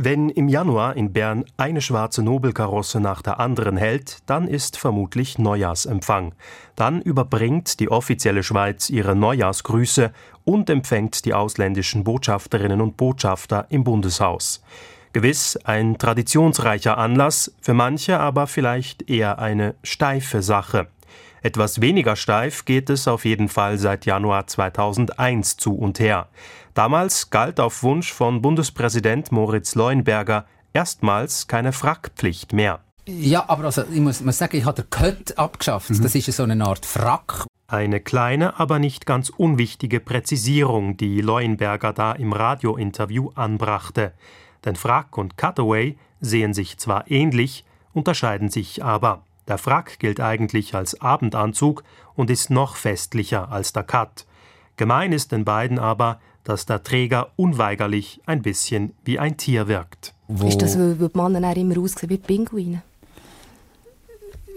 Wenn im Januar in Bern eine schwarze Nobelkarosse nach der anderen hält, dann ist vermutlich Neujahrsempfang. Dann überbringt die offizielle Schweiz ihre Neujahrsgrüße und empfängt die ausländischen Botschafterinnen und Botschafter im Bundeshaus. Gewiss ein traditionsreicher Anlass, für manche aber vielleicht eher eine steife Sache. Etwas weniger steif geht es auf jeden Fall seit Januar 2001 zu und her. Damals galt auf Wunsch von Bundespräsident Moritz Leuenberger erstmals keine Frackpflicht mehr. Ja, aber also, ich muss, muss sagen, ich habe den Kött abgeschafft. Mhm. Das ist so eine Art Frack. Eine kleine, aber nicht ganz unwichtige Präzisierung, die Leuenberger da im Radiointerview anbrachte. Denn Frack und Cutaway sehen sich zwar ähnlich, unterscheiden sich aber. Der Frack gilt eigentlich als Abendanzug und ist noch festlicher als der Cut. Gemein ist den beiden aber, dass der Träger unweigerlich ein bisschen wie ein Tier wirkt. Wo ist das, weil die Männer immer aussehen wie Pinguine?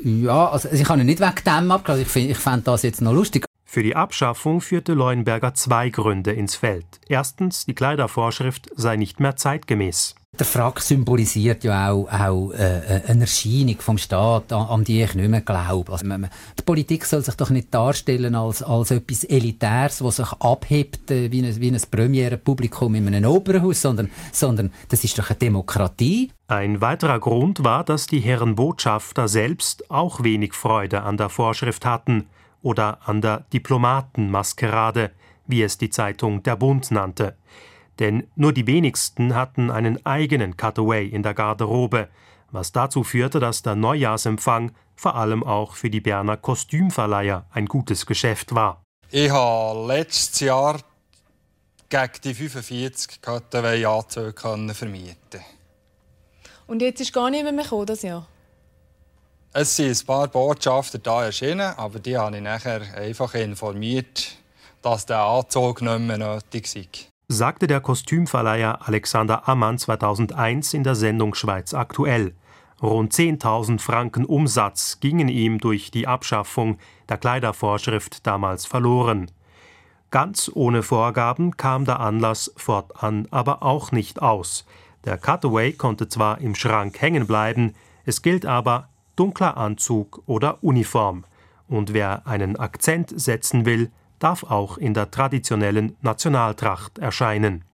Ja, also ich kann nicht wegen dem abgelassen. Ich, ich fand das jetzt noch lustig. Für die Abschaffung führte Leuenberger zwei Gründe ins Feld. Erstens, die Kleidervorschrift sei nicht mehr zeitgemäß. Der Frack symbolisiert ja auch, auch äh, eine Erscheinung vom Staat, an, an, die ich nicht mehr glaube. Also, man, die Politik soll sich doch nicht darstellen als, als etwas Elitäres, das sich abhebt äh, wie ein, wie ein Premierenpublikum in einem Opernhaus, sondern, sondern das ist doch eine Demokratie. Ein weiterer Grund war, dass die Herren Botschafter selbst auch wenig Freude an der Vorschrift hatten oder an der Diplomatenmaskerade, wie es die Zeitung Der Bund nannte denn nur die wenigsten hatten einen eigenen Cutaway in der Garderobe, was dazu führte, dass der Neujahrsempfang vor allem auch für die Berner Kostümverleiher ein gutes Geschäft war. Ich habe letztes Jahr gegen die 45 Cutaway-Anzüge vermieten. Und jetzt ist gar niemand mehr gekommen, das Jahr? Es sind ein paar Botschafter da erschienen, aber die habe ich nachher einfach informiert, dass der Anzug nicht mehr nötig ist sagte der Kostümverleiher Alexander Ammann 2001 in der Sendung Schweiz aktuell. Rund 10.000 Franken Umsatz gingen ihm durch die Abschaffung der Kleidervorschrift damals verloren. Ganz ohne Vorgaben kam der Anlass fortan aber auch nicht aus. Der Cutaway konnte zwar im Schrank hängen bleiben, es gilt aber dunkler Anzug oder Uniform. Und wer einen Akzent setzen will, darf auch in der traditionellen Nationaltracht erscheinen